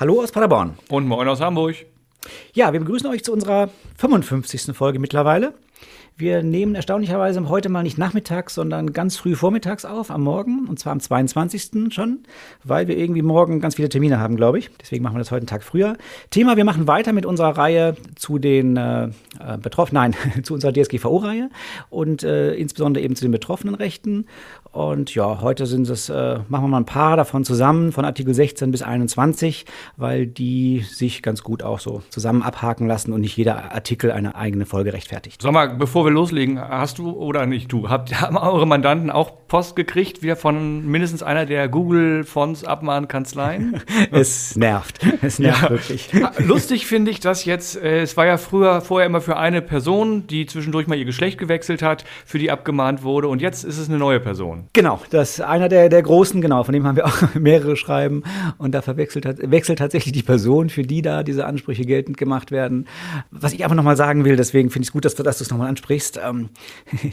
Hallo aus Paderborn. Und moin aus Hamburg. Ja, wir begrüßen euch zu unserer 55. Folge mittlerweile. Wir nehmen erstaunlicherweise heute mal nicht nachmittags, sondern ganz früh vormittags auf, am Morgen, und zwar am 22. schon, weil wir irgendwie morgen ganz viele Termine haben, glaube ich. Deswegen machen wir das heute einen Tag früher. Thema, wir machen weiter mit unserer Reihe zu den äh, äh Betroffenen, nein, zu unserer DSGVO-Reihe und äh, insbesondere eben zu den Betroffenenrechten. Und ja, heute sind es, äh, machen wir mal ein paar davon zusammen, von Artikel 16 bis 21, weil die sich ganz gut auch so zusammen abhaken lassen und nicht jeder Artikel eine eigene Folge rechtfertigt. Sag mal, bevor wir loslegen, hast du oder nicht du, habt, haben eure Mandanten auch Post gekriegt, wieder von mindestens einer der Google-Fonds Abmahnkanzleien? es nervt. Es nervt ja. wirklich. Lustig finde ich das jetzt, äh, es war ja früher vorher immer für eine Person, die zwischendurch mal ihr Geschlecht gewechselt hat, für die abgemahnt wurde und jetzt ist es eine neue Person. Genau, das ist einer der, der großen, genau, von dem haben wir auch mehrere Schreiben und da verwechselt wechselt tatsächlich die Person, für die da diese Ansprüche geltend gemacht werden. Was ich einfach nochmal sagen will, deswegen finde ich es gut, dass du, dass du es nochmal ansprichst. Ähm,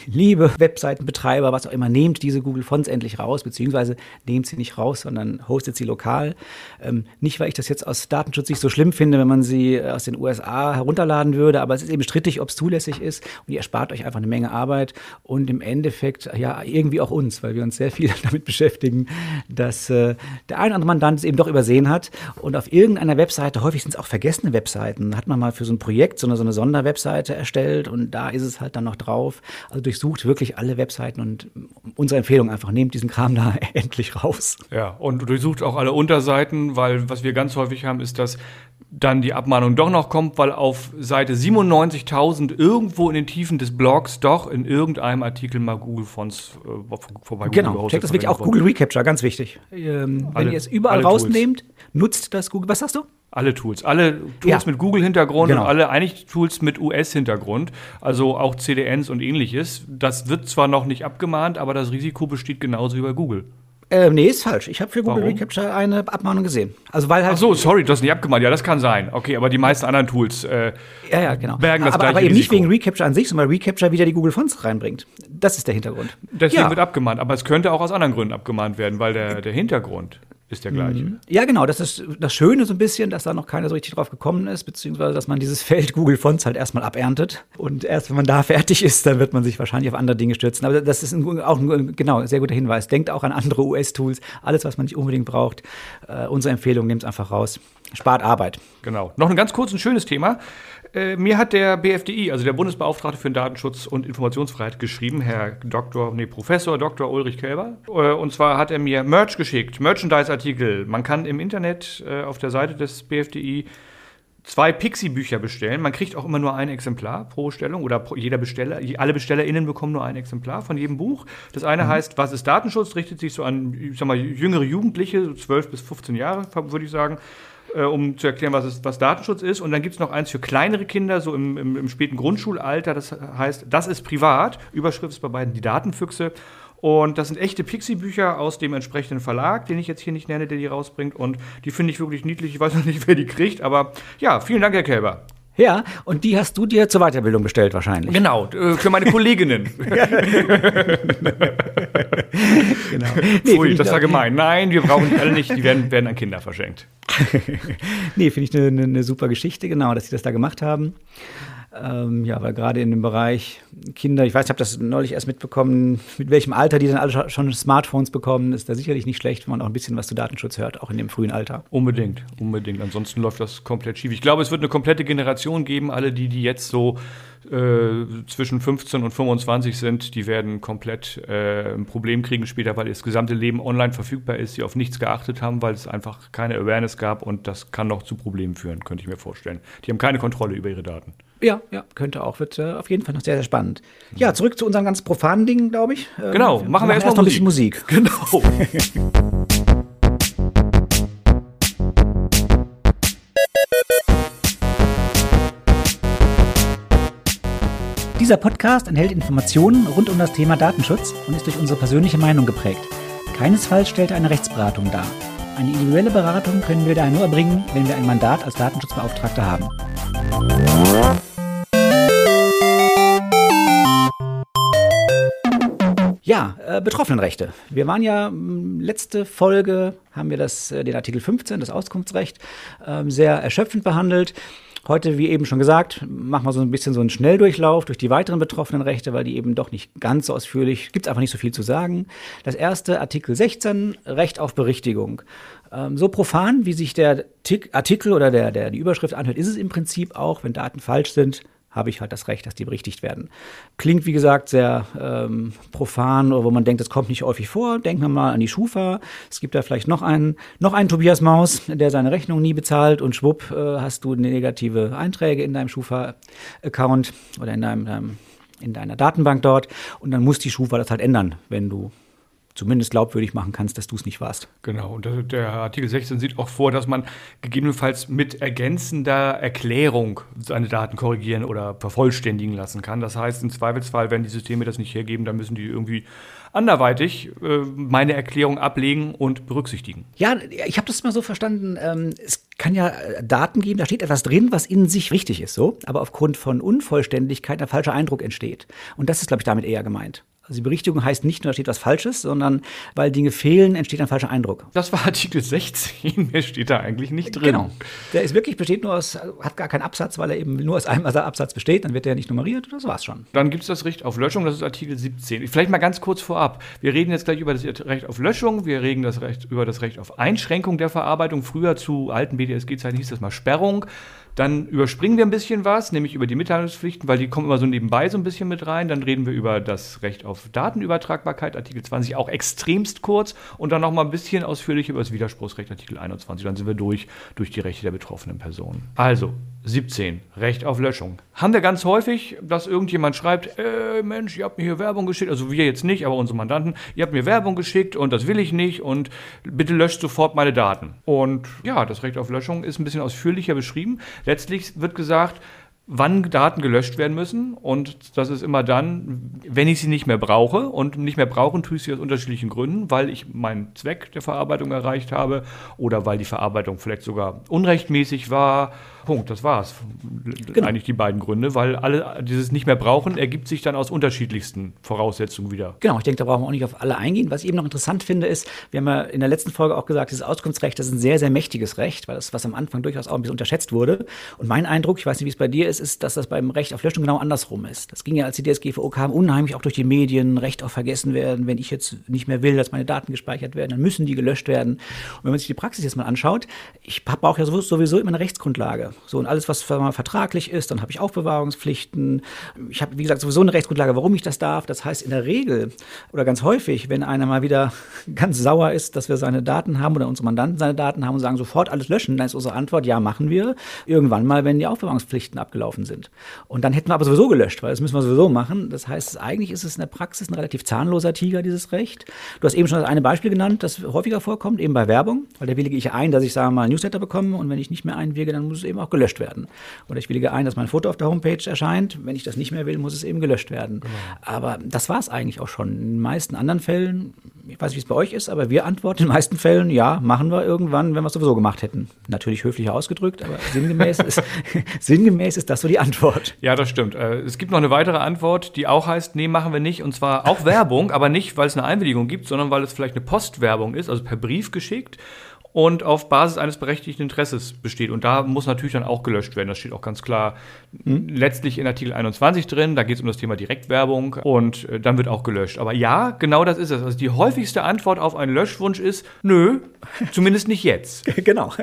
liebe Webseitenbetreiber, was auch immer, nehmt diese Google Fonts endlich raus, beziehungsweise nehmt sie nicht raus, sondern hostet sie lokal. Ähm, nicht, weil ich das jetzt aus Datenschutz nicht so schlimm finde, wenn man sie aus den USA herunterladen würde, aber es ist eben strittig, ob es zulässig ist und ihr erspart euch einfach eine Menge Arbeit und im Endeffekt ja irgendwie auch uns uns, weil wir uns sehr viel damit beschäftigen, dass äh, der ein oder andere Mandant es eben doch übersehen hat. Und auf irgendeiner Webseite, häufig sind es auch vergessene Webseiten, hat man mal für so ein Projekt so eine, so eine Sonderwebseite erstellt und da ist es halt dann noch drauf. Also durchsucht wirklich alle Webseiten und unsere Empfehlung einfach, nehmt diesen Kram da endlich raus. Ja, und durchsucht auch alle Unterseiten, weil was wir ganz häufig haben, ist, dass dann die Abmahnung doch noch kommt, weil auf Seite 97.000 irgendwo in den Tiefen des Blogs doch in irgendeinem Artikel mal Google Fonts äh, vorbei Genau, Google checkt das wirklich auch Google Recapture, ganz wichtig. Ähm, wenn ihr es überall rausnehmt, Tools. nutzt das Google. Was sagst du? Alle Tools. Alle Tools ja. mit Google-Hintergrund genau. und alle eigentlich Tools mit US-Hintergrund. Also auch CDNs und ähnliches. Das wird zwar noch nicht abgemahnt, aber das Risiko besteht genauso wie bei Google. Äh, nee, ist falsch. Ich habe für Google Warum? Recapture eine Abmahnung gesehen. Also weil halt Ach so, sorry, du hast nicht abgemahnt. Ja, das kann sein. Okay, aber die meisten anderen Tools äh, ja, ja, genau. bergen das aber, gleiche aber eben Risiko. nicht wegen Recapture an sich, sondern weil Recapture wieder die Google Fonts reinbringt. Das ist der Hintergrund. Deswegen ja. wird abgemahnt. Aber es könnte auch aus anderen Gründen abgemahnt werden, weil der, der Hintergrund ist der gleiche. Mhm. Ja, genau. Das ist das Schöne so ein bisschen, dass da noch keiner so richtig drauf gekommen ist, beziehungsweise dass man dieses Feld Google Fonts halt erstmal aberntet. Und erst wenn man da fertig ist, dann wird man sich wahrscheinlich auf andere Dinge stürzen. Aber das ist ein, auch ein genau, sehr guter Hinweis. Denkt auch an andere US-Tools. Alles, was man nicht unbedingt braucht. Äh, unsere Empfehlung, nehmt es einfach raus. Spart Arbeit. Genau. Noch ein ganz kurzes, schönes Thema. Äh, mir hat der BFDI, also der Bundesbeauftragte für den Datenschutz und Informationsfreiheit, geschrieben, Herr Dr., nee, Professor Dr. Ulrich Kelber. Äh, und zwar hat er mir Merch geschickt, Merchandise-Artikel. Man kann im Internet äh, auf der Seite des BFDI zwei Pixie-Bücher bestellen. Man kriegt auch immer nur ein Exemplar pro Stellung oder pro, jeder Besteller, alle BestellerInnen bekommen nur ein Exemplar von jedem Buch. Das eine mhm. heißt, was ist Datenschutz? Richtet sich so an, ich sag mal, jüngere Jugendliche, so 12 bis 15 Jahre, würde ich sagen äh, um zu erklären, was, ist, was Datenschutz ist. Und dann gibt es noch eins für kleinere Kinder, so im, im, im späten Grundschulalter. Das heißt, das ist privat. Überschrift ist bei beiden die Datenfüchse. Und das sind echte Pixie-Bücher aus dem entsprechenden Verlag, den ich jetzt hier nicht nenne, der die rausbringt. Und die finde ich wirklich niedlich. Ich weiß noch nicht, wer die kriegt, aber ja, vielen Dank, Herr Kälber. Ja, und die hast du dir zur Weiterbildung bestellt wahrscheinlich. Genau, äh, für meine Kolleginnen. genau. Nee, Pfui, das war gemein. Nein, wir brauchen die alle nicht, die werden, werden an Kinder verschenkt. nee, finde ich eine, eine super Geschichte, genau, dass sie das da gemacht haben. Ähm, ja, weil gerade in dem Bereich Kinder, ich weiß, ich habe das neulich erst mitbekommen, mit welchem Alter die dann alle schon Smartphones bekommen, ist da sicherlich nicht schlecht, wenn man auch ein bisschen was zu Datenschutz hört, auch in dem frühen Alter. Unbedingt, unbedingt. Ansonsten läuft das komplett schief. Ich glaube, es wird eine komplette Generation geben, alle die, die jetzt so äh, zwischen 15 und 25 sind, die werden komplett äh, ein Problem kriegen später, weil das gesamte Leben online verfügbar ist, sie auf nichts geachtet haben, weil es einfach keine Awareness gab und das kann noch zu Problemen führen, könnte ich mir vorstellen. Die haben keine Kontrolle über ihre Daten. Ja, ja, könnte auch. Wird äh, auf jeden Fall noch sehr, sehr spannend. Ja, zurück zu unseren ganz profanen Dingen, glaube ich. Ähm, genau, machen wir, machen wir erstmal erst ein bisschen Musik. Genau. Dieser Podcast enthält Informationen rund um das Thema Datenschutz und ist durch unsere persönliche Meinung geprägt. Keinesfalls stellt er eine Rechtsberatung dar. Eine individuelle Beratung können wir daher nur erbringen, wenn wir ein Mandat als Datenschutzbeauftragter haben. Ja, äh, Betroffenenrechte. Wir waren ja hm, letzte Folge, haben wir das, äh, den Artikel 15, das Auskunftsrecht, äh, sehr erschöpfend behandelt. Heute, wie eben schon gesagt, machen wir so ein bisschen so einen Schnelldurchlauf durch die weiteren betroffenen Rechte, weil die eben doch nicht ganz so ausführlich, gibt es einfach nicht so viel zu sagen. Das erste, Artikel 16, Recht auf Berichtigung. Ähm, so profan, wie sich der Artikel oder der, der, die Überschrift anhört, ist es im Prinzip auch, wenn Daten falsch sind, habe ich halt das Recht, dass die berichtigt werden. Klingt, wie gesagt, sehr ähm, profan, wo man denkt, das kommt nicht häufig vor. Denken wir mal an die Schufa. Es gibt da vielleicht noch einen, noch einen Tobias Maus, der seine Rechnung nie bezahlt und schwupp äh, hast du negative Einträge in deinem Schufa-Account oder in deinem, deinem in deiner Datenbank dort und dann muss die Schufa das halt ändern, wenn du zumindest glaubwürdig machen kannst, dass du es nicht warst. Genau, und der Artikel 16 sieht auch vor, dass man gegebenenfalls mit ergänzender Erklärung seine Daten korrigieren oder vervollständigen lassen kann. Das heißt, im Zweifelsfall, wenn die Systeme das nicht hergeben, dann müssen die irgendwie anderweitig äh, meine Erklärung ablegen und berücksichtigen. Ja, ich habe das mal so verstanden. Ähm, es kann ja äh, Daten geben, da steht etwas drin, was in sich richtig ist, so, aber aufgrund von Unvollständigkeit ein falscher Eindruck entsteht. Und das ist, glaube ich, damit eher gemeint. Also die Berichtigung heißt nicht nur, da steht was Falsches, sondern weil Dinge fehlen, entsteht ein falscher Eindruck. Das war Artikel 16, mehr steht da eigentlich nicht drin. Genau. Der ist wirklich, besteht nur aus, hat gar keinen Absatz, weil er eben nur aus einem Absatz besteht, dann wird der nicht nummeriert, das war's schon. Dann gibt es das Recht auf Löschung, das ist Artikel 17. Vielleicht mal ganz kurz vorab. Wir reden jetzt gleich über das Recht auf Löschung, wir reden das Recht, über das Recht auf Einschränkung der Verarbeitung. Früher zu alten BDSG-Zeiten hieß das mal Sperrung. Dann überspringen wir ein bisschen was, nämlich über die Mitteilungspflichten, weil die kommen immer so nebenbei so ein bisschen mit rein. Dann reden wir über das Recht auf Datenübertragbarkeit, Artikel 20, auch extremst kurz. Und dann noch mal ein bisschen ausführlicher über das Widerspruchsrecht, Artikel 21. Dann sind wir durch, durch die Rechte der betroffenen Personen. Also, 17, Recht auf Löschung. Haben wir ganz häufig, dass irgendjemand schreibt, äh, Mensch, ihr habt mir hier Werbung geschickt, also wir jetzt nicht, aber unsere Mandanten, ihr habt mir Werbung geschickt und das will ich nicht und bitte löscht sofort meine Daten. Und ja, das Recht auf Löschung ist ein bisschen ausführlicher beschrieben. Letztlich wird gesagt, wann Daten gelöscht werden müssen. Und das ist immer dann, wenn ich sie nicht mehr brauche. Und nicht mehr brauchen tue ich sie aus unterschiedlichen Gründen, weil ich meinen Zweck der Verarbeitung erreicht habe oder weil die Verarbeitung vielleicht sogar unrechtmäßig war Punkt, das war's. Genau. Eigentlich die beiden Gründe, weil alle dieses nicht mehr brauchen, ergibt sich dann aus unterschiedlichsten Voraussetzungen wieder. Genau, ich denke, da brauchen wir auch nicht auf alle eingehen. Was ich eben noch interessant finde, ist, wir haben ja in der letzten Folge auch gesagt, dieses Auskunftsrecht, das ist ein sehr, sehr mächtiges Recht, weil das, was am Anfang durchaus auch ein bisschen unterschätzt wurde. Und mein Eindruck, ich weiß nicht, wie es bei dir ist, ist, dass das beim Recht auf Löschung genau andersrum ist. Das ging ja, als die DSGVO kam, unheimlich auch durch die Medien, Recht auf vergessen werden. Wenn ich jetzt nicht mehr will, dass meine Daten gespeichert werden, dann müssen die gelöscht werden. Und wenn man sich die Praxis jetzt mal anschaut, ich brauche ja sowieso immer eine Rechtsgrundlage. So, und alles, was vertraglich ist, dann habe ich Aufbewahrungspflichten. Ich habe, wie gesagt, sowieso eine Rechtsgrundlage, warum ich das darf. Das heißt, in der Regel oder ganz häufig, wenn einer mal wieder ganz sauer ist, dass wir seine Daten haben oder unsere Mandanten seine Daten haben und sagen, sofort alles löschen, dann ist unsere Antwort, ja, machen wir. Irgendwann mal, wenn die Aufbewahrungspflichten abgelaufen sind. Und dann hätten wir aber sowieso gelöscht, weil das müssen wir sowieso machen. Das heißt, eigentlich ist es in der Praxis ein relativ zahnloser Tiger, dieses Recht. Du hast eben schon das eine Beispiel genannt, das häufiger vorkommt, eben bei Werbung, weil da willige ich ein, dass ich, sage mal, Newsletter bekomme und wenn ich nicht mehr einwirke, dann muss es eben auch gelöscht werden. Oder ich willige ein, dass mein Foto auf der Homepage erscheint. Wenn ich das nicht mehr will, muss es eben gelöscht werden. Genau. Aber das war es eigentlich auch schon. In den meisten anderen Fällen, ich weiß nicht, wie es bei euch ist, aber wir antworten in den meisten Fällen, ja, machen wir irgendwann, wenn wir es sowieso gemacht hätten. Natürlich höflicher ausgedrückt, aber sinngemäß ist, sinngemäß ist das so die Antwort. Ja, das stimmt. Äh, es gibt noch eine weitere Antwort, die auch heißt, nee, machen wir nicht. Und zwar auch Werbung, aber nicht, weil es eine Einwilligung gibt, sondern weil es vielleicht eine Postwerbung ist, also per Brief geschickt und auf Basis eines berechtigten Interesses besteht. Und da muss natürlich dann auch gelöscht werden. Das steht auch ganz klar hm. letztlich in Artikel 21 drin. Da geht es um das Thema Direktwerbung und äh, dann wird auch gelöscht. Aber ja, genau das ist es. Also die häufigste Antwort auf einen Löschwunsch ist, nö, zumindest nicht jetzt. genau.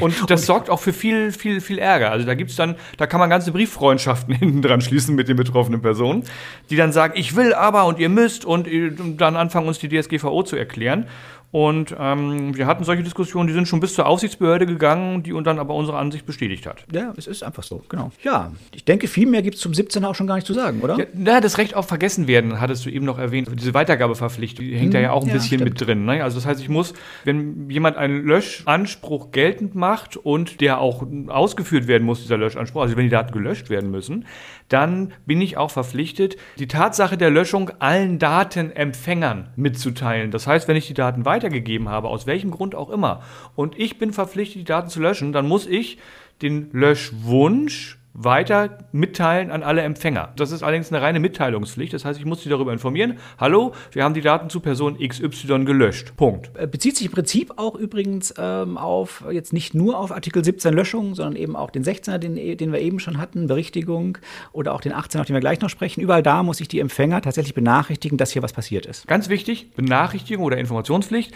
Und das sorgt auch für viel, viel, viel Ärger. Also da gibt's dann, da kann man ganze Brieffreundschaften hinten dran schließen mit den betroffenen Personen, die dann sagen, ich will aber und ihr müsst und äh, dann anfangen uns die DSGVO zu erklären. Und ähm, wir hatten solche Diskussionen, die sind schon bis zur Aufsichtsbehörde gegangen, die uns dann aber unsere Ansicht bestätigt hat. Ja, es ist einfach so, genau. Ja, ich denke, viel mehr gibt es zum 17 auch schon gar nicht zu sagen, oder? Ja, das Recht auf Vergessenwerden hattest du eben noch erwähnt. Diese Weitergabeverpflichtung, die hängt hm, da ja auch ein ja, bisschen stimmt. mit drin. Ne? Also das heißt, ich muss, wenn jemand einen Löschanspruch geltend macht und der auch ausgeführt werden muss, dieser Löschanspruch, also wenn die Daten gelöscht werden müssen, dann bin ich auch verpflichtet, die Tatsache der Löschung allen Datenempfängern mitzuteilen. Das heißt, wenn ich die Daten weitergegeben habe, aus welchem Grund auch immer, und ich bin verpflichtet, die Daten zu löschen, dann muss ich den Löschwunsch weiter mitteilen an alle Empfänger. Das ist allerdings eine reine Mitteilungspflicht. Das heißt, ich muss Sie darüber informieren. Hallo, wir haben die Daten zu Person XY gelöscht. Punkt. Äh, bezieht sich im Prinzip auch übrigens ähm, auf, jetzt nicht nur auf Artikel 17 Löschung, sondern eben auch den 16er, den, den wir eben schon hatten, Berichtigung oder auch den 18er, auf den wir gleich noch sprechen. Überall da muss ich die Empfänger tatsächlich benachrichtigen, dass hier was passiert ist. Ganz wichtig, Benachrichtigung oder Informationspflicht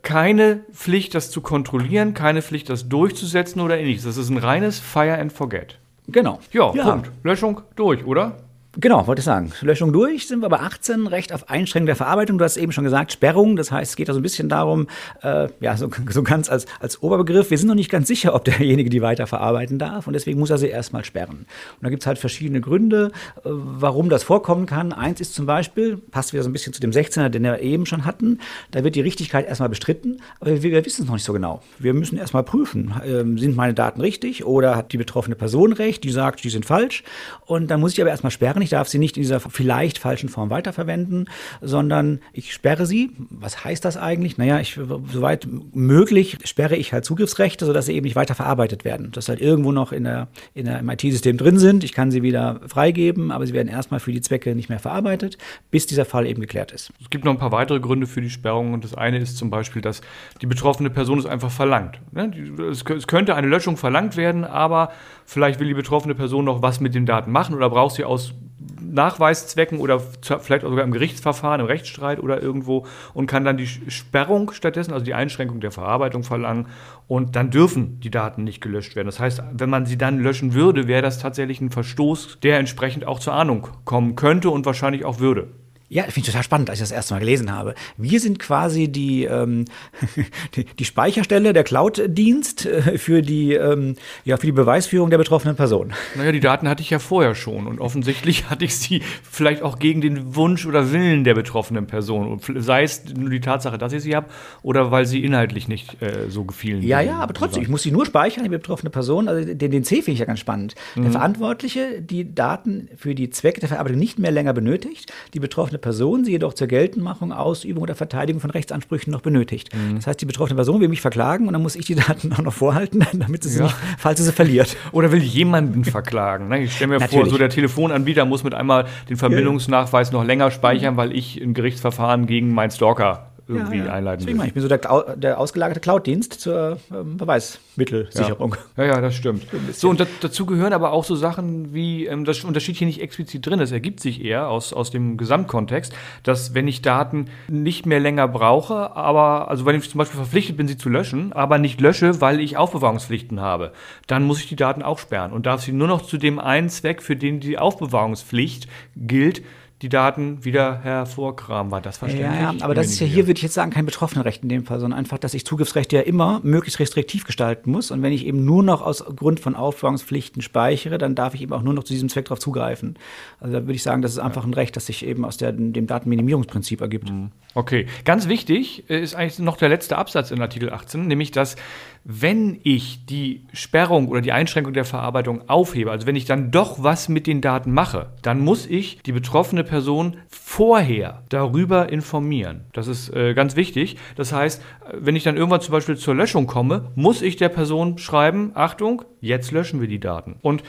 keine Pflicht, das zu kontrollieren, keine Pflicht, das durchzusetzen oder ähnliches. Das ist ein reines Fire and Forget. Genau. Ja, ja, Punkt. Löschung durch, oder? Genau, wollte ich sagen. Löschung durch, sind wir bei 18, Recht auf Einschränkung der Verarbeitung. Du hast eben schon gesagt, Sperrung. Das heißt, es geht da so ein bisschen darum, äh, ja, so, so ganz als, als Oberbegriff, wir sind noch nicht ganz sicher, ob derjenige die weiter verarbeiten darf und deswegen muss er sie erstmal sperren. Und da gibt es halt verschiedene Gründe, äh, warum das vorkommen kann. Eins ist zum Beispiel, passt wieder so ein bisschen zu dem 16er, den wir eben schon hatten, da wird die Richtigkeit erstmal bestritten, aber wir, wir wissen es noch nicht so genau. Wir müssen erstmal prüfen, äh, sind meine Daten richtig oder hat die betroffene Person recht, die sagt, die sind falsch und dann muss ich aber erstmal sperren ich darf sie nicht in dieser vielleicht falschen Form weiterverwenden, sondern ich sperre sie. Was heißt das eigentlich? Naja, ich, soweit möglich sperre ich halt Zugriffsrechte, sodass sie eben nicht weiter verarbeitet werden. Dass halt irgendwo noch in der, in der, im IT-System drin sind. Ich kann sie wieder freigeben, aber sie werden erstmal für die Zwecke nicht mehr verarbeitet, bis dieser Fall eben geklärt ist. Es gibt noch ein paar weitere Gründe für die Sperrung. Und das eine ist zum Beispiel, dass die betroffene Person es einfach verlangt. Ne? Es könnte eine Löschung verlangt werden, aber vielleicht will die betroffene Person noch was mit den Daten machen oder braucht sie aus Nachweiszwecken oder vielleicht auch sogar im Gerichtsverfahren, im Rechtsstreit oder irgendwo und kann dann die Sperrung stattdessen, also die Einschränkung der Verarbeitung verlangen und dann dürfen die Daten nicht gelöscht werden. Das heißt, wenn man sie dann löschen würde, wäre das tatsächlich ein Verstoß, der entsprechend auch zur Ahnung kommen könnte und wahrscheinlich auch würde. Ja, finde ich total spannend, als ich das erste Mal gelesen habe. Wir sind quasi die, ähm, die, die, Speicherstelle, der Cloud-Dienst äh, für, die, ähm, ja, für die Beweisführung der betroffenen Person. Naja, die Daten hatte ich ja vorher schon und offensichtlich hatte ich sie vielleicht auch gegen den Wunsch oder Willen der betroffenen Person. Sei es nur die Tatsache, dass ich sie habe oder weil sie inhaltlich nicht äh, so gefielen. Ja, ja, aber trotzdem, ich muss sie nur speichern, die betroffene Person. Also den, den C finde ich ja ganz spannend. Mhm. Der Verantwortliche, die Daten für die Zwecke der Verarbeitung nicht mehr länger benötigt, die betroffene Person sie jedoch zur Geltendmachung, Ausübung oder Verteidigung von Rechtsansprüchen noch benötigt. Mhm. Das heißt, die betroffene Person will mich verklagen und dann muss ich die Daten auch noch vorhalten, damit sie sie ja. nicht, falls sie sie verliert. Oder will jemanden verklagen. Ne? Ich stelle mir Natürlich. vor, so der Telefonanbieter muss mit einmal den Verbindungsnachweis noch länger speichern, weil ich ein Gerichtsverfahren gegen meinen Stalker irgendwie ja, ja. einleiten Deswegen will. Ich bin so der, der ausgelagerte Cloud-Dienst zur ähm, Beweismittelsicherung. Ja. ja, ja, das stimmt. So, und dazu gehören aber auch so Sachen wie, ähm, das untersteht hier nicht explizit drin, es ergibt sich eher aus, aus dem Gesamtkontext, dass wenn ich Daten nicht mehr länger brauche, aber, also wenn ich zum Beispiel verpflichtet bin, sie zu löschen, aber nicht lösche, weil ich Aufbewahrungspflichten habe, dann muss ich die Daten auch sperren und darf sie nur noch zu dem einen Zweck, für den die Aufbewahrungspflicht gilt, die Daten wieder hervorkramen. War das verständlich? Ja, ja aber das ist ja hier, würde ich jetzt sagen, kein Betroffenenrecht in dem Fall, sondern einfach, dass ich Zugriffsrechte ja immer möglichst restriktiv gestalten muss. Und wenn ich eben nur noch aus Grund von Aufbewahrungspflichten speichere, dann darf ich eben auch nur noch zu diesem Zweck darauf zugreifen. Also da würde ich sagen, das ist einfach ein Recht, das sich eben aus der, dem Datenminimierungsprinzip ergibt. Mhm. Okay, ganz wichtig ist eigentlich noch der letzte Absatz in Artikel 18, nämlich dass wenn ich die Sperrung oder die Einschränkung der Verarbeitung aufhebe, also wenn ich dann doch was mit den Daten mache, dann muss ich die betroffene Person vorher darüber informieren. Das ist äh, ganz wichtig. Das heißt, wenn ich dann irgendwann zum Beispiel zur Löschung komme, muss ich der Person schreiben, Achtung, jetzt löschen wir die Daten. Und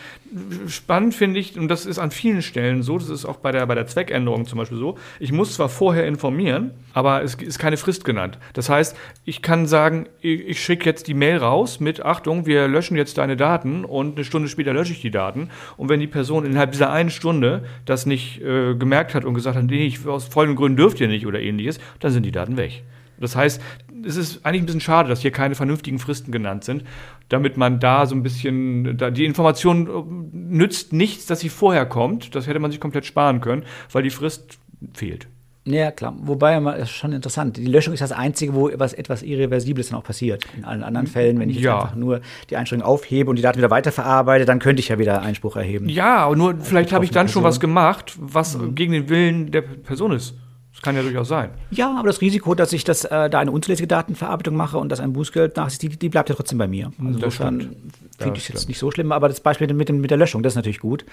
spannend finde ich, und das ist an vielen Stellen so, das ist auch bei der, bei der Zweckänderung zum Beispiel so, ich muss zwar vorher informieren, aber es ist keine Frist genannt. Das heißt, ich kann sagen, ich, ich schicke jetzt die Mail raus mit Achtung, wir löschen jetzt deine Daten und eine Stunde später lösche ich die Daten. Und wenn die Person innerhalb dieser einen Stunde das nicht äh, gemerkt hat und gesagt hat, nee, ich, aus folgenden Gründen dürft ihr nicht oder ähnliches, dann sind die Daten weg. Das heißt, es ist eigentlich ein bisschen schade, dass hier keine vernünftigen Fristen genannt sind, damit man da so ein bisschen, die Information äh, nützt nichts, dass sie vorher kommt. Das hätte man sich komplett sparen können, weil die Frist fehlt. Ja, klar. Wobei, ist schon interessant. Die Löschung ist das Einzige, wo was etwas Irreversibles dann auch passiert. In allen anderen Fällen, wenn ich jetzt ja. einfach nur die Einschränkung aufhebe und die Daten wieder weiterverarbeite, dann könnte ich ja wieder Einspruch erheben. Ja, nur vielleicht habe ich dann Person. schon was gemacht, was mhm. gegen den Willen der Person ist. Kann ja durchaus sein. Ja, aber das Risiko, dass ich das, äh, da eine unzulässige Datenverarbeitung mache und das ein Bußgeld nach die, die bleibt ja trotzdem bei mir. Also das insofern finde ich jetzt nicht so schlimm, aber das Beispiel mit, dem, mit der Löschung, das ist natürlich gut,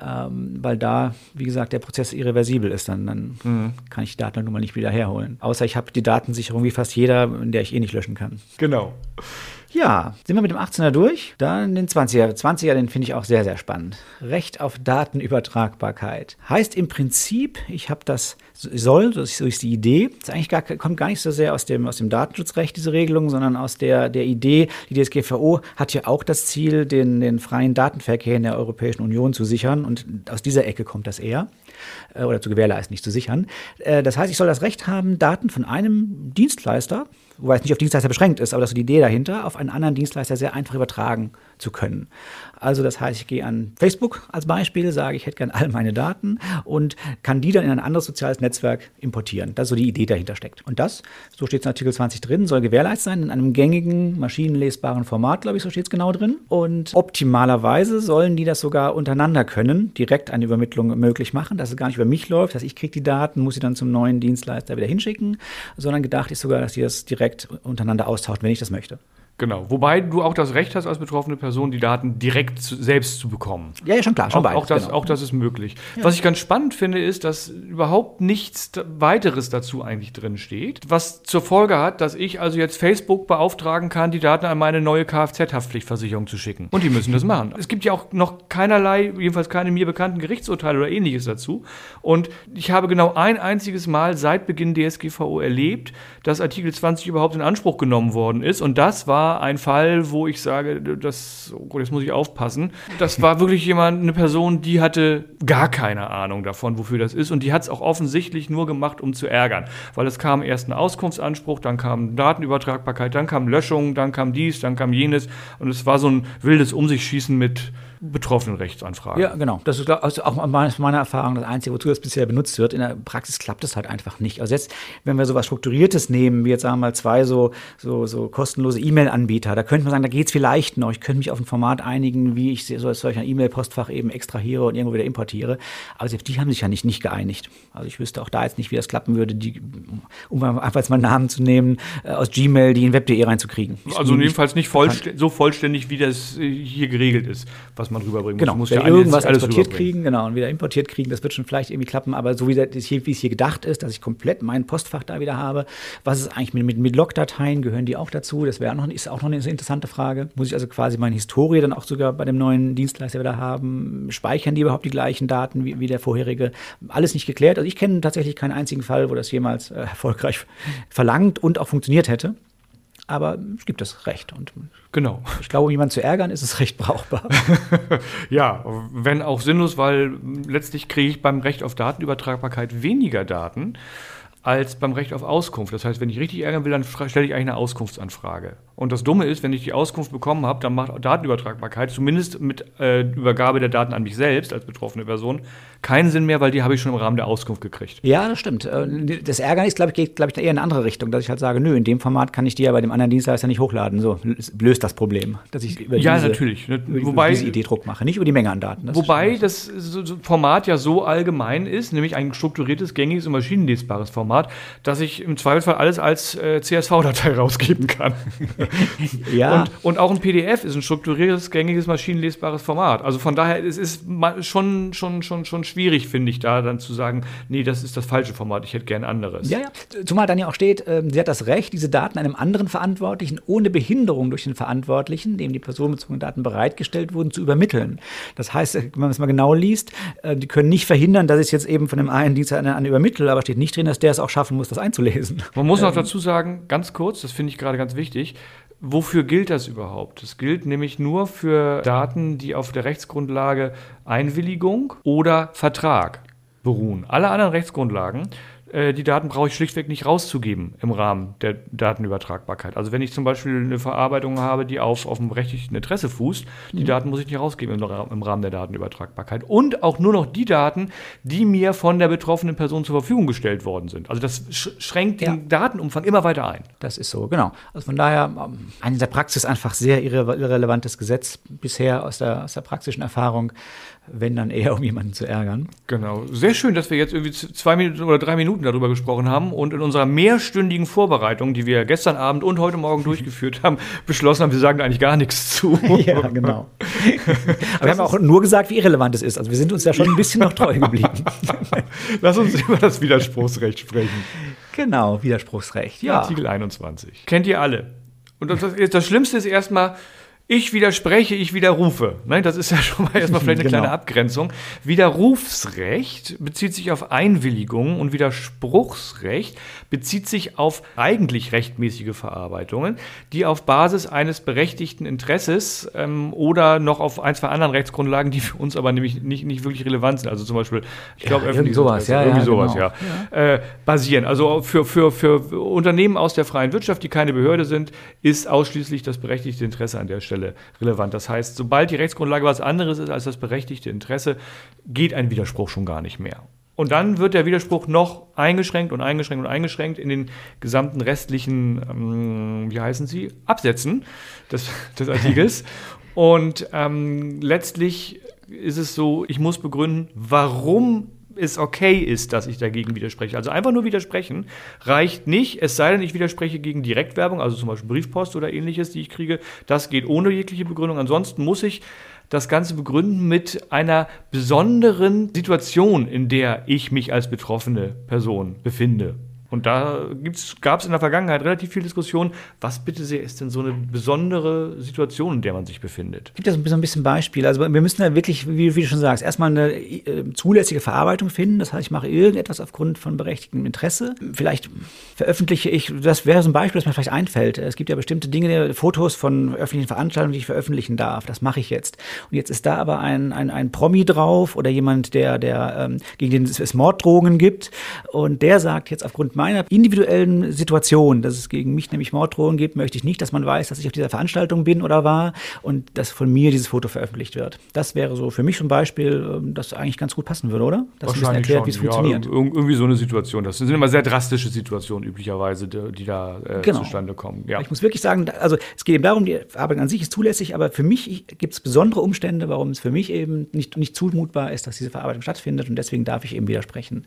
ähm, weil da, wie gesagt, der Prozess irreversibel ist. Dann, dann mhm. kann ich die Daten nun mal nicht wieder herholen. Außer ich habe die Datensicherung wie fast jeder, in der ich eh nicht löschen kann. Genau. Ja, sind wir mit dem 18er durch? Dann den 20er. 20er, den finde ich auch sehr, sehr spannend. Recht auf Datenübertragbarkeit. Heißt im Prinzip, ich habe das soll, so ist die Idee. Das eigentlich gar, kommt gar nicht so sehr aus dem, aus dem Datenschutzrecht, diese Regelung, sondern aus der, der Idee, die DSGVO hat ja auch das Ziel, den, den freien Datenverkehr in der Europäischen Union zu sichern. Und aus dieser Ecke kommt das eher. Äh, oder zu gewährleisten, nicht zu sichern. Äh, das heißt, ich soll das Recht haben, Daten von einem Dienstleister, wobei es nicht auf Dienstleister beschränkt ist, aber das ist die Idee dahinter, auf einen anderen Dienstleister sehr einfach übertragen zu können. Also das heißt, ich gehe an Facebook als Beispiel, sage, ich hätte gerne all meine Daten und kann die dann in ein anderes soziales Netzwerk importieren. Das ist so die Idee dahinter steckt. Und das, so steht es in Artikel 20 drin, soll gewährleistet sein in einem gängigen, maschinenlesbaren Format, glaube ich, so steht es genau drin. Und optimalerweise sollen die das sogar untereinander können, direkt eine Übermittlung möglich machen, dass es gar nicht über mich läuft, dass ich kriege die Daten, muss sie dann zum neuen Dienstleister wieder hinschicken, sondern gedacht ist sogar, dass sie das direkt untereinander austauschen, wenn ich das möchte. Genau. Wobei du auch das Recht hast, als betroffene Person die Daten direkt zu, selbst zu bekommen. Ja, ja, schon klar, schon auch, beides, auch, das, genau. auch das ist möglich. Ja. Was ich ganz spannend finde, ist, dass überhaupt nichts weiteres dazu eigentlich drin steht. Was zur Folge hat, dass ich also jetzt Facebook beauftragen kann, die Daten an meine neue Kfz-Haftpflichtversicherung zu schicken. Und die müssen das machen. Es gibt ja auch noch keinerlei, jedenfalls keine mir bekannten Gerichtsurteile oder ähnliches dazu. Und ich habe genau ein einziges Mal seit Beginn DSGVO erlebt, dass Artikel 20 überhaupt in Anspruch genommen worden ist. Und das war ein Fall, wo ich sage, das, oh Gott, jetzt muss ich aufpassen. Das war wirklich jemand, eine Person, die hatte gar keine Ahnung davon, wofür das ist. Und die hat es auch offensichtlich nur gemacht, um zu ärgern. Weil es kam erst ein Auskunftsanspruch, dann kam Datenübertragbarkeit, dann kam Löschung, dann kam dies, dann kam jenes. Und es war so ein wildes Um sich schießen mit betroffenen Rechtsanfragen. Ja, genau. Das ist also auch aus meiner Erfahrung das Einzige, wozu das bisher benutzt wird. In der Praxis klappt es halt einfach nicht. Also jetzt, wenn wir so was Strukturiertes nehmen, wie jetzt sagen wir mal zwei so, so, so kostenlose E-Mail-Anbieter, da könnte man sagen, da geht es vielleicht noch. Ich könnte mich auf ein Format einigen, wie ich so solch ein E-Mail-Postfach eben extrahiere und irgendwo wieder importiere. Aber selbst die haben sich ja nicht, nicht geeinigt. Also ich wüsste auch da jetzt nicht, wie das klappen würde, die, um einfach jetzt mal Namen zu nehmen, äh, aus Gmail die in web.de reinzukriegen. Also jedenfalls nicht vollst so vollständig, wie das äh, hier geregelt ist, was man man rüberbringen genau. muss. Genau, ja irgendwas exportiert kriegen, genau, und wieder importiert kriegen, das wird schon vielleicht irgendwie klappen, aber so wie, das hier, wie es hier gedacht ist, dass ich komplett mein Postfach da wieder habe, was ist eigentlich mit, mit, mit Log-Dateien, gehören die auch dazu? Das wäre noch, ist auch noch eine interessante Frage. Muss ich also quasi meine Historie dann auch sogar bei dem neuen Dienstleister wieder haben? Speichern die überhaupt die gleichen Daten wie, wie der vorherige? Alles nicht geklärt. Also ich kenne tatsächlich keinen einzigen Fall, wo das jemals äh, erfolgreich verlangt und auch funktioniert hätte aber es gibt das Recht. Und genau. Ich glaube, um jemanden zu ärgern, ist es recht brauchbar. ja, wenn auch sinnlos, weil letztlich kriege ich beim Recht auf Datenübertragbarkeit weniger Daten als beim Recht auf Auskunft. Das heißt, wenn ich richtig ärgern will, dann stelle ich eigentlich eine Auskunftsanfrage. Und das Dumme ist, wenn ich die Auskunft bekommen habe, dann macht Datenübertragbarkeit, zumindest mit äh, Übergabe der Daten an mich selbst als betroffene Person, keinen Sinn mehr, weil die habe ich schon im Rahmen der Auskunft gekriegt. Ja, das stimmt. Äh, das Ärgernis, glaube ich, geht glaube ich, eher in eine andere Richtung, dass ich halt sage, nö, in dem Format kann ich die ja bei dem anderen Dienstleister nicht hochladen. So löst das Problem, dass ich über ja, diese, natürlich. Ne, über, wobei, diese Idee Druck mache, nicht über die Menge an Daten. Das wobei das Format ja so allgemein ist, nämlich ein strukturiertes, gängiges und maschinenlesbares Format, dass ich im Zweifelsfall alles als äh, CSV-Datei rausgeben kann. ja. Und, und, auch ein PDF ist ein strukturiertes, gängiges, maschinenlesbares Format. Also von daher es ist es schon, schon, schon, schon schwierig, finde ich, da dann zu sagen, nee, das ist das falsche Format, ich hätte gern anderes. Ja, ja. Zumal dann ja auch steht, äh, sie hat das Recht, diese Daten einem anderen Verantwortlichen ohne Behinderung durch den Verantwortlichen, dem die personenbezogenen Daten bereitgestellt wurden, zu übermitteln. Das heißt, wenn man es mal genau liest, äh, die können nicht verhindern, dass ich es jetzt eben von dem einen Dienst an den anderen übermittle, aber steht nicht drin, dass der es auch schaffen muss, das einzulesen. Man muss ähm, dazu sagen, ganz kurz, das finde ich gerade ganz wichtig, Wofür gilt das überhaupt? Es gilt nämlich nur für Daten, die auf der Rechtsgrundlage Einwilligung oder Vertrag beruhen. Alle anderen Rechtsgrundlagen äh, die Daten brauche ich schlichtweg nicht rauszugeben im Rahmen der Datenübertragbarkeit. Also wenn ich zum Beispiel eine Verarbeitung habe, die auf, auf einem rechtlichen Interesse fußt, die mhm. Daten muss ich nicht rausgeben im, im, Rahmen der Datenübertragbarkeit. Und auch nur noch die Daten, die mir von der betroffenen Person zur Verfügung gestellt worden sind. Also das schränkt ja. den Datenumfang immer weiter ein. Das ist so, genau. Also von daher ähm, in der Praxis einfach sehr irre irrelevantes Gesetz bisher aus der, aus der praktischen Erfahrung wenn dann eher um jemanden zu ärgern. Genau. Sehr schön, dass wir jetzt irgendwie zwei Minuten oder drei Minuten darüber gesprochen haben und in unserer mehrstündigen Vorbereitung, die wir gestern Abend und heute Morgen durchgeführt haben, beschlossen haben, wir sagen eigentlich gar nichts zu. ja, genau. Aber wir haben auch nur gesagt, wie irrelevant es ist. Also wir sind uns ja schon ein bisschen noch treu geblieben. Lass uns über das Widerspruchsrecht sprechen. Genau, Widerspruchsrecht. Ja. Artikel 21. Kennt ihr alle? Und das, das Schlimmste ist erstmal, ich widerspreche, ich widerrufe. Ne, das ist ja schon mal erstmal vielleicht eine genau. kleine Abgrenzung. Widerrufsrecht bezieht sich auf Einwilligung und Widerspruchsrecht bezieht sich auf eigentlich rechtmäßige Verarbeitungen, die auf Basis eines berechtigten Interesses ähm, oder noch auf ein, zwei anderen Rechtsgrundlagen, die für uns aber nämlich nicht, nicht wirklich relevant sind, also zum Beispiel, ich glaube, ja, irgendwie sowas, ja, irgendwie ja, sowas, genau. ja, äh, basieren. Also für, für, für Unternehmen aus der freien Wirtschaft, die keine Behörde sind, ist ausschließlich das berechtigte Interesse an der Stelle Stelle relevant. Das heißt, sobald die Rechtsgrundlage was anderes ist als das berechtigte Interesse, geht ein Widerspruch schon gar nicht mehr. Und dann wird der Widerspruch noch eingeschränkt und eingeschränkt und eingeschränkt in den gesamten restlichen, ähm, wie heißen sie, Absätzen des, des Artikels. und ähm, letztlich ist es so, ich muss begründen, warum es okay ist, dass ich dagegen widerspreche. Also einfach nur widersprechen reicht nicht, es sei denn, ich widerspreche gegen Direktwerbung, also zum Beispiel Briefpost oder ähnliches, die ich kriege. Das geht ohne jegliche Begründung. Ansonsten muss ich das Ganze begründen mit einer besonderen Situation, in der ich mich als betroffene Person befinde. Und da gab es in der Vergangenheit relativ viel Diskussion, was bitte sehr ist denn so eine besondere Situation, in der man sich befindet. Gibt es so ein bisschen Beispiele? Also wir müssen ja wirklich, wie, wie, du schon sagst, erstmal eine äh, zulässige Verarbeitung finden. Das heißt, ich mache irgendetwas aufgrund von berechtigtem Interesse. Vielleicht veröffentliche ich, das wäre so ein Beispiel, das mir vielleicht einfällt. Es gibt ja bestimmte Dinge, Fotos von öffentlichen Veranstaltungen, die ich veröffentlichen darf. Das mache ich jetzt. Und jetzt ist da aber ein, ein, ein Promi drauf oder jemand, der, der ähm, gegen den es Morddrohungen gibt. Und der sagt jetzt aufgrund meiner individuellen Situation, dass es gegen mich nämlich Morddrohungen gibt, möchte ich nicht, dass man weiß, dass ich auf dieser Veranstaltung bin oder war und dass von mir dieses Foto veröffentlicht wird. Das wäre so für mich ein Beispiel, ähm, das eigentlich ganz gut passen würde, oder? Das ein bisschen erklärt, wie es ja, funktioniert. Irgendwie so eine Situation. Das sind immer sehr drastische Situationen üblicherweise, die da äh, genau. zustande kommen. Ja. Ich muss wirklich sagen, also es geht eben darum, die Arbeit an sich ist zulässig, aber für mich gibt es besondere Umstände, warum es für mich eben nicht, nicht zumutbar ist, dass diese Verarbeitung stattfindet und deswegen darf ich eben widersprechen.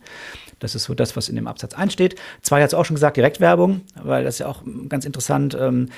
Das ist so das, was in dem Absatz 1 steht. Zwei hat es auch schon gesagt, Direktwerbung, weil das ist ja auch ganz interessant. Ähm,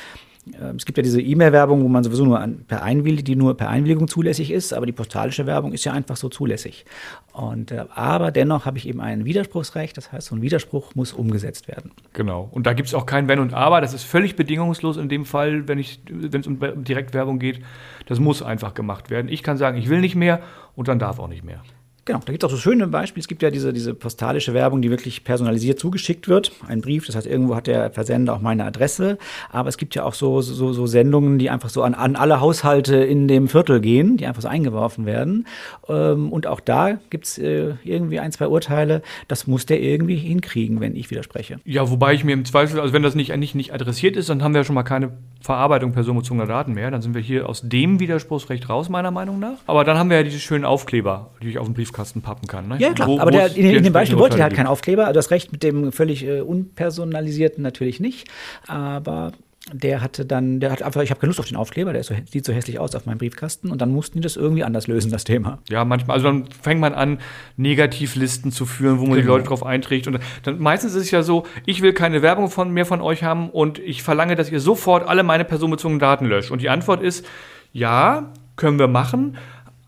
äh, es gibt ja diese E-Mail-Werbung, wo man sowieso nur per Einwilligung, die nur per Einwilligung zulässig ist, aber die postalische Werbung ist ja einfach so zulässig. Und, äh, aber dennoch habe ich eben ein Widerspruchsrecht, das heißt, so ein Widerspruch muss umgesetzt werden. Genau. Und da gibt es auch kein Wenn und Aber, das ist völlig bedingungslos in dem Fall, wenn es um Direktwerbung geht. Das muss einfach gemacht werden. Ich kann sagen, ich will nicht mehr und dann darf auch nicht mehr. Genau, da gibt es auch so schöne Beispiele. Es gibt ja diese, diese postalische Werbung, die wirklich personalisiert zugeschickt wird. Ein Brief, das heißt, irgendwo hat der Versender auch meine Adresse. Aber es gibt ja auch so, so, so Sendungen, die einfach so an, an alle Haushalte in dem Viertel gehen, die einfach so eingeworfen werden. Ähm, und auch da gibt es äh, irgendwie ein, zwei Urteile. Das muss der irgendwie hinkriegen, wenn ich widerspreche. Ja, wobei ich mir im Zweifel, also wenn das nicht, nicht, nicht adressiert ist, dann haben wir ja schon mal keine Verarbeitung personenbezogener Daten mehr. Dann sind wir hier aus dem Widerspruchsrecht raus, meiner Meinung nach. Aber dann haben wir ja diese schönen Aufkleber, die ich auf dem Brief Briefkasten pappen kann. Ne? Ja, klar. Wo, aber der, in, in dem Beispiel wollte ich halt keinen Aufkleber. Also das Recht mit dem völlig äh, unpersonalisierten natürlich nicht. Aber der hatte dann, der hat einfach, ich habe keine Lust auf den Aufkleber, der so, sieht so hässlich aus auf meinem Briefkasten und dann mussten die das irgendwie anders lösen, das Thema. Ja, manchmal, also dann fängt man an, Negativlisten zu führen, wo man genau. die Leute drauf einträgt und dann meistens ist es ja so, ich will keine Werbung von mehr von euch haben und ich verlange, dass ihr sofort alle meine personenbezogenen Daten löscht und die Antwort ist, ja, können wir machen,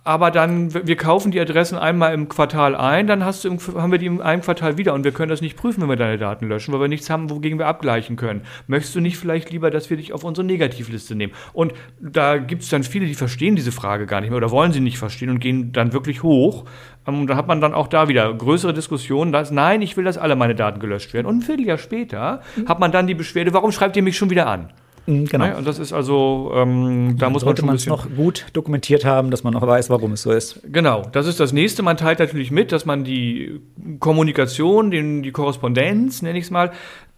aber dann, wir kaufen die Adressen einmal im Quartal ein, dann hast du haben wir die in einem Quartal wieder und wir können das nicht prüfen, wenn wir deine Daten löschen, weil wir nichts haben, wogegen wir abgleichen können. Möchtest du nicht vielleicht lieber, dass wir dich auf unsere Negativliste nehmen? Und da gibt es dann viele, die verstehen diese Frage gar nicht mehr oder wollen sie nicht verstehen und gehen dann wirklich hoch. Ähm, und da hat man dann auch da wieder größere Diskussionen, dass nein, ich will, dass alle meine Daten gelöscht werden. Und ein Vierteljahr später mhm. hat man dann die Beschwerde, warum schreibt ihr mich schon wieder an? Mhm, genau. Ja, und das ist also, ähm, da muss man schon man es noch gut dokumentiert haben, dass man noch weiß, warum es so ist. Genau, das ist das nächste. Man teilt natürlich mit, dass man die Kommunikation, den, die Korrespondenz, nenne ich es mal,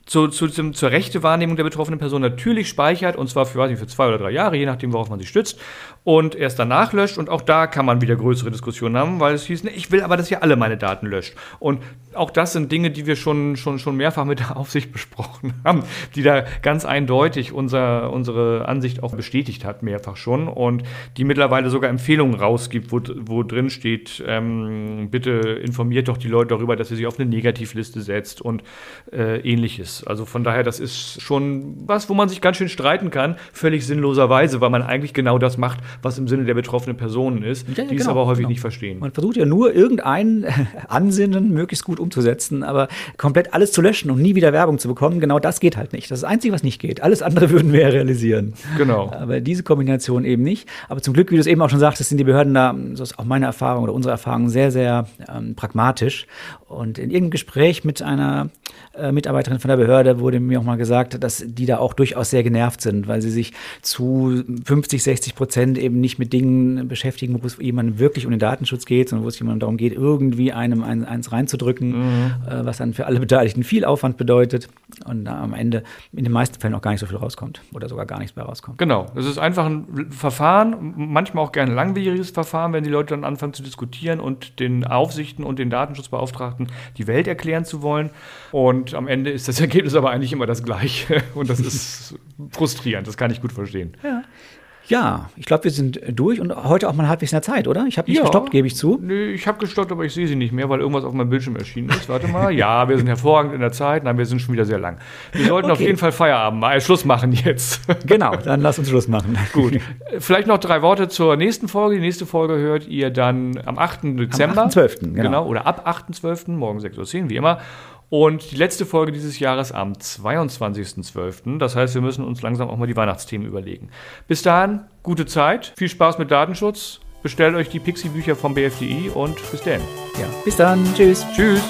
zu, zu, zum, zur rechte Wahrnehmung der betroffenen Person natürlich speichert, und zwar für, weiß nicht, für zwei oder drei Jahre, je nachdem, worauf man sich stützt, und erst danach löscht. Und auch da kann man wieder größere Diskussionen haben, weil es hieß, ne, ich will aber, dass ihr alle meine Daten löscht. Und auch das sind Dinge, die wir schon, schon, schon mehrfach mit der Aufsicht besprochen haben, die da ganz eindeutig unser, unsere Ansicht auch bestätigt hat, mehrfach schon, und die mittlerweile sogar Empfehlungen rausgibt, wo, wo drin steht, ähm, bitte informiert doch die Leute darüber, dass ihr sie auf eine Negativliste setzt und äh, ähnliches. Also von daher, das ist schon was, wo man sich ganz schön streiten kann, völlig sinnloserweise, weil man eigentlich genau das macht, was im Sinne der betroffenen Personen ist, ja, ja, die genau, es aber häufig genau. nicht verstehen. Man versucht ja nur irgendein Ansinnen möglichst gut umzusetzen, aber komplett alles zu löschen und nie wieder Werbung zu bekommen, genau das geht halt nicht. Das ist das Einzige, was nicht geht. Alles andere würden wir ja realisieren. Genau. Aber diese Kombination eben nicht. Aber zum Glück, wie du es eben auch schon sagtest, sind die Behörden da, so ist auch meine Erfahrung oder unsere Erfahrung, sehr, sehr ähm, pragmatisch. Und in irgendeinem Gespräch mit einer äh, Mitarbeiterin von der Behörde wurde mir auch mal gesagt, dass die da auch durchaus sehr genervt sind, weil sie sich zu 50, 60 Prozent eben nicht mit Dingen beschäftigen, wo es jemandem wirklich um den Datenschutz geht, sondern wo es jemandem darum geht, irgendwie einem eins reinzudrücken, mhm. äh, was dann für alle Beteiligten viel Aufwand bedeutet und am Ende in den meisten Fällen auch gar nicht so viel rauskommt oder sogar gar nichts mehr rauskommt. Genau, es ist einfach ein Verfahren, manchmal auch gerne ein langwieriges Verfahren, wenn die Leute dann anfangen zu diskutieren und den Aufsichten und den Datenschutzbeauftragten die Welt erklären zu wollen. Und am Ende ist das Ergebnis aber eigentlich immer das gleiche. Und das ist frustrierend, das kann ich gut verstehen. Ja. Ja, ich glaube, wir sind durch und heute auch mal halbwegs in der Zeit, oder? Ich habe nicht ja, gestoppt, gebe ich zu. Nee, ich habe gestoppt, aber ich sehe sie nicht mehr, weil irgendwas auf meinem Bildschirm erschienen ist. Warte mal. Ja, wir sind hervorragend in der Zeit. Nein, wir sind schon wieder sehr lang. Wir sollten okay. auf jeden Fall Feierabend mal, äh, Schluss machen jetzt. Genau, dann lass uns Schluss machen. Gut. Vielleicht noch drei Worte zur nächsten Folge. Die nächste Folge hört ihr dann am 8. Dezember. Am 8.12. Genau. genau. Oder ab 8.12. morgen 6.10 Uhr, wie immer. Und die letzte Folge dieses Jahres am 22.12. Das heißt, wir müssen uns langsam auch mal die Weihnachtsthemen überlegen. Bis dahin, gute Zeit, viel Spaß mit Datenschutz, bestellt euch die Pixie-Bücher vom BFDI und bis dann. Ja, bis dann. Tschüss. Tschüss.